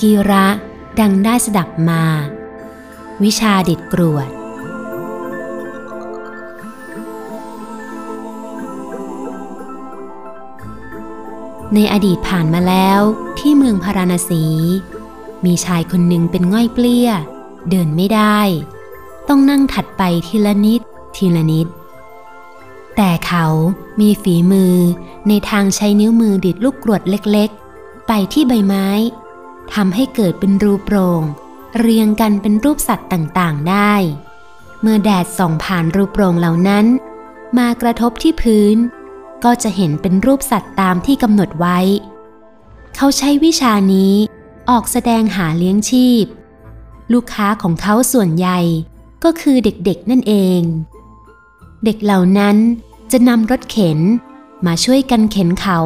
กีระดังได้สดับมา วิชาดิดกรวด ในอดีตผ่านมาแล้วที่เมืองพาราณสี มีชายคนหนึ่งเป็นง่อยเปลี้ย เดินไม่ได้ ต้องนั่งถัดไปทีละนิด ทีละนิด แต่เขามีฝีมือในทางใช้นิ้วมือดิดลูกกรวดเล็กๆ ไปที่ใบไม้ ทำให้เกิดเป็นรูโปร่ง เรียงกันเป็นรูปสัตว์ต่างๆได้ เมื่อแดดส่องผ่านรูโปร่งเหล่านั้น มากระทบที่พื้น ก็จะเห็นเป็นรูปสัตว์ตามที่กำหนดไว้ เขาใช้วิชานี้ออกแสดงหาเลี้ยงชีพ ลูกค้าของเขาส่วนใหญ่ก็คือเด็กๆนั่นเอง เด็กเหล่านั้นจะนำรถเข็นมาช่วยกันเข็นเขา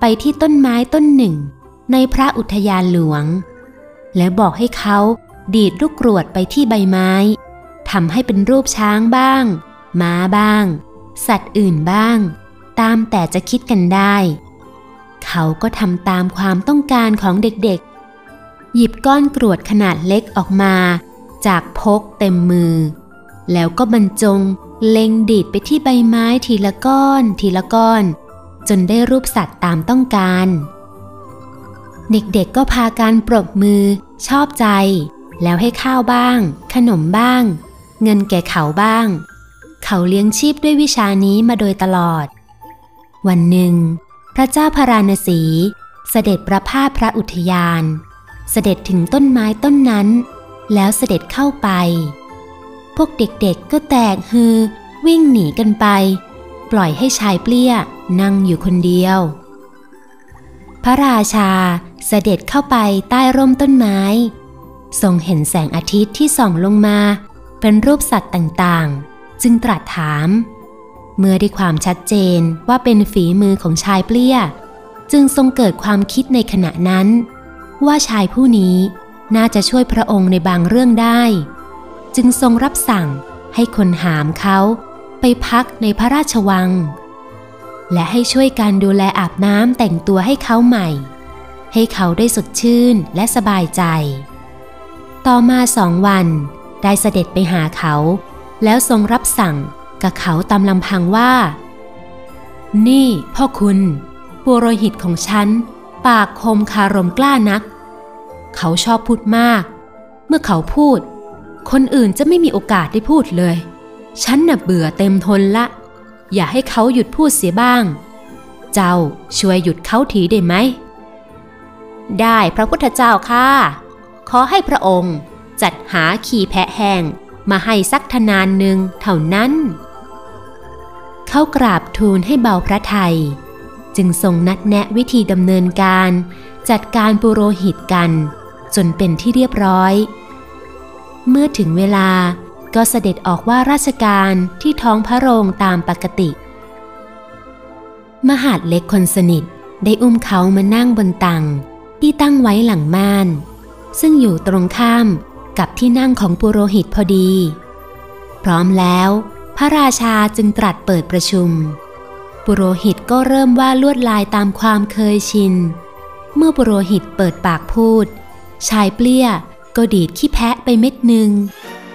ไปที่ต้นไม้ต้นหนึ่ง ในพระอุทยานหลวง และบอกให้เขาดีดลูกกรวดไปที่ใบไม้ทำให้เป็นรูปช้างบ้าง ม้าบ้าง สัตว์อื่นบ้าง ตามแต่จะคิดกันได้ เขาก็ทำตามความต้องการของเด็กๆ หยิบก้อนกรวดขนาดเล็กออกมา จากพกเต็มมือ แล้วก็บรรจงเล็งดีดไปที่ใบไม้ทีละก้อน ทีละก้อน จนได้รูปสัตว์ตามต้องการ เด็กๆก็พาการปรบมือ ชอบใจ แล้วให้ข้าวบ้าง ขนมบ้าง เงินแก่เขาบ้าง เขาเลี้ยงชีพด้วยวิชานี้มาโดยตลอด วันหนึ่ง พระเจ้าพาราณสี เสด็จประพาสพระอุทยาน เสด็จถึงต้นไม้ต้นนั้น แล้วเสด็จเข้าไป พวกเด็กๆก็แตกฮือ วิ่งหนีกันไป ปล่อยให้ชายเปลี้ยนั่งอยู่คนเดียว พระราชา เสด็จเข้าไปใต้ร่มต้นไม้ ทรงเห็นแสงอาทิตย์ที่ส่องลงมา เป็นรูปสัตว์ต่างๆ จึงตรัสถาม เมื่อได้ความชัดเจนว่าเป็นฝีมือของชายเปลี้ย จึงทรงเกิดความคิดในขณะนั้น ว่าชายผู้นี้น่าจะช่วยพระองค์ในบางเรื่องได้ จึงทรงรับสั่งให้คนหามเขาไปพักในพระราชวัง และให้ช่วยการดูแลอาบน้ำแต่งตัวให้เขาใหม่ ให้เขาได้สดชื่นและสบายใจ ต่อมาสองวันได้เสด็จไปหาเขา แล้วทรงรับสั่งกับเขาตามลำพังว่า นี่พ่อคุณปุโรหิตของฉัน ปากคมคารมกล้านัก เขาชอบพูดมาก เมื่อเขาพูด คนอื่นจะไม่มีโอกาสได้พูดเลย ฉันน่ะเบื่อเต็มทนละ อย่าให้เขาหยุดพูดเสียบ้าง เจ้าช่วยหยุดเขาทีได้ไหม ได้พระพุทธเจ้าค่ะ ขอให้พระองค์จัดหาขี่แพะแห้งมาให้สักทนานหนึ่งเท่านั้น เขากราบทูลให้เบาพระไทย จึงทรงนัดแนะวิธีดำเนินการ จัดการปุโรหิตกัน จนเป็นที่เรียบร้อย เมื่อถึงเวลาก็เสด็จออกว่าราชการที่ท้องพระโรงตามปกติ มหาดเล็กคนสนิทได้อุ้มเขามานั่งบนตัง ที่ตั้งไว้หลังม่าน ซึ่งอยู่ตรงข้ามกับที่นั่งของปุโรหิตพอดี พร้อมแล้ว พระราชาจึงตรัสเปิดประชุม ปุโรหิตก็เริ่มว่าลวดลายตามความเคยชิน เมื่อปุโรหิตเปิดปากพูด ชายเปลี้ยก็ดีดขี้แพะไปเม็ดหนึ่ง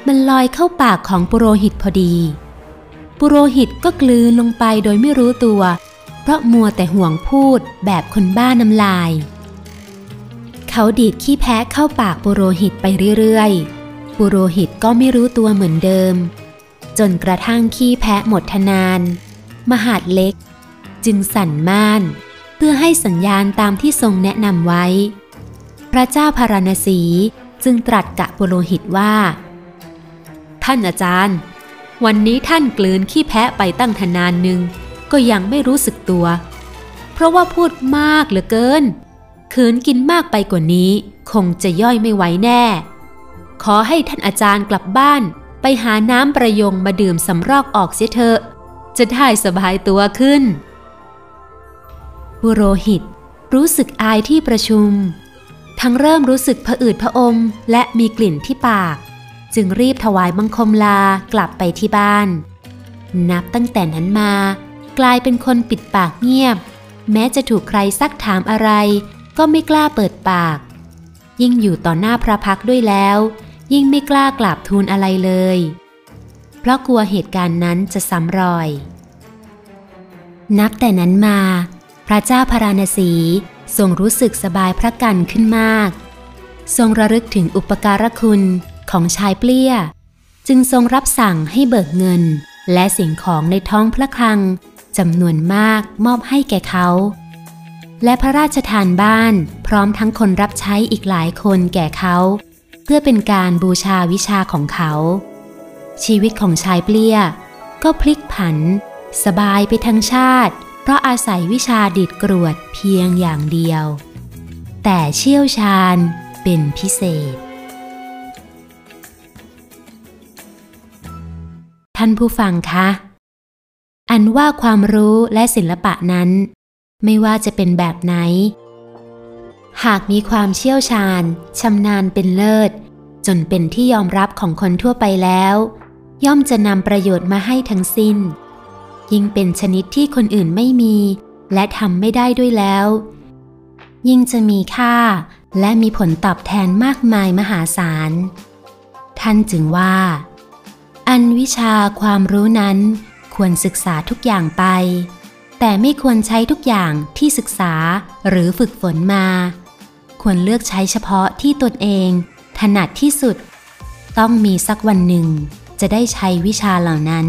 มันลอยเข้าปากของปุโรหิตพอดี ปุโรหิตก็กลืนลงไปโดยไม่รู้ตัว เพราะมัวแต่ห่วงพูดแบบคนบ้าน้ำลาย เขาดีดขี้แพะเข้าปากปุโรหิตไปเรื่อยๆ ปุโรหิตก็ไม่รู้ตัวเหมือนเดิม จนกระทั่งขี้แพะหมดทนาน มหาดเล็ก จึงสั่นม่าน เพื่อให้สัญญาณตามที่ทรงแนะนำไว้ พระเจ้าพาราณสีจึงตรัสกับปุโรหิตว่า ท่านอาจารย์ วันนี้ท่านกลืนขี้แพะไปตั้งทนานหนึ่งก็ยังไม่รู้สึกตัว เพราะว่าพูดมากเหลือเกิน คืนกินมากไปกว่านี้ คงจะย่อยไม่ไหวแน่ ขอให้ท่านอาจารย์กลับบ้าน ไปหาน้ำประยงมาดื่มสำรอกออกเสียเถอะ จะได้สบายตัวขึ้น บุโรหิต รู้สึกอายที่ประชุม ทั้งเริ่มรู้สึกผะอืดผะอมและมีกลิ่นที่ปาก จึงรีบถวายบังคมลากลับไปที่บ้าน นับตั้งแต่นั้นมา กลายเป็นคนปิดปากเงียบ แม้จะถูกใครซักถามอะไร ก็ไม่กล้าเปิดปาก ยิ่งอยู่ต่อหน้าพระพักด้วยแล้ว ยิ่งไม่กล้ากราบทูลอะไรเลย เพราะกลัวเหตุการณ์นั้นจะซ้ำรอย นับแต่นั้นมา พระเจ้าพาราณสีทรงรู้สึกสบายพระกันขึ้นมาก ทรงระลึกถึงอุปการะคุณของชายเปลี้ย จึงทรงรับสั่งให้เบิกเงิน และสิ่งของในท้องพระคลังจำนวนมากมอบให้แก่เขา และพระราชทานบ้านพร้อมทั้งคนรับใช้อีกหลายคนแก่เขา เพื่อเป็นการบูชาวิชาของเขา ชีวิตของชายเปลี้ย ก็พลิกผัน สบายไปทั้งชาติ เพราะอาศัยวิชาดิดกรวดเพียงอย่างเดียว แต่เชี่ยวชาญเป็นพิเศษ ท่านผู้ฟังคะ อันว่าความรู้และศิลปะนั้น ไม่ว่าจะเป็นแบบไหน หากมีความเชี่ยวชาญชำนาญเป็นเลิศ จนเป็นที่ยอมรับของคนทั่วไปแล้ว ย่อมจะนำประโยชน์มาให้ทั้งสิ้น ยิ่งเป็นชนิดที่คนอื่นไม่มี และทำไม่ได้ด้วยแล้ว ยิ่งจะมีค่าและมีผลตอบแทนมากมายมหาศาล ท่านจึงว่า อันวิชาความรู้นั้นควรศึกษาทุกอย่างไป แต่ไม่ควรใช้ทุกอย่างที่ศึกษาหรือฝึกฝนมา ควรเลือกใช้เฉพาะที่ตนเอง ถนัดที่สุด ต้องมีสักวันหนึ่ง จะได้ใช้วิชาเหล่านั้น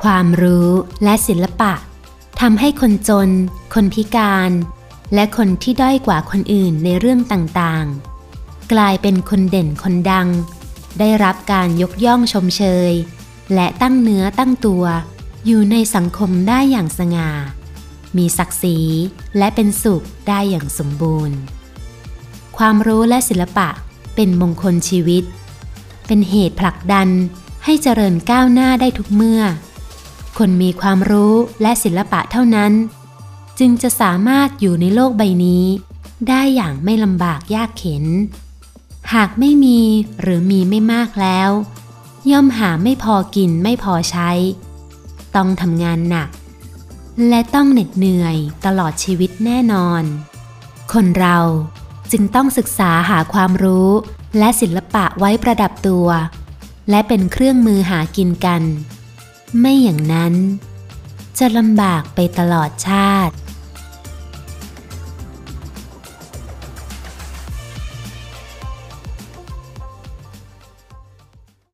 ความรู้และศิลปะทำให้คนจน คนพิการ และคนที่ด้อยกว่าคนอื่นในเรื่องต่างๆ กลายเป็นคนเด่นคนดัง ได้รับการยกย่องชมเชย และตั้งเนื้อตั้งตัว อยู่ในสังคมได้อย่างสง่า มีศักดิ์ศรีและเป็นสุขได้อย่างสมบูรณ์ ความรู้และศิลปะเป็นมงคลชีวิต เป็นเหตุผลักดันให้เจริญก้าวหน้าได้ทุกเมื่อ คนมีความรู้และศิลปะเท่านั้น จึงจะสามารถอยู่ในโลกใบนี้ ได้อย่างไม่ลำบากยากเข็น หากไม่มีหรือมีไม่มากแล้ว ย่อมหาไม่พอกินไม่พอใช้ ต้องทำงานหนัก และต้องเหน็ดเหนื่อยตลอดชีวิตแน่นอน คนเราจึงต้องศึกษาหาความรู้ และศิลปะไว้ประดับตัว และเป็นเครื่องมือหากินกัน ไม่อย่างนั้น จะลำบากไปตลอดชาติ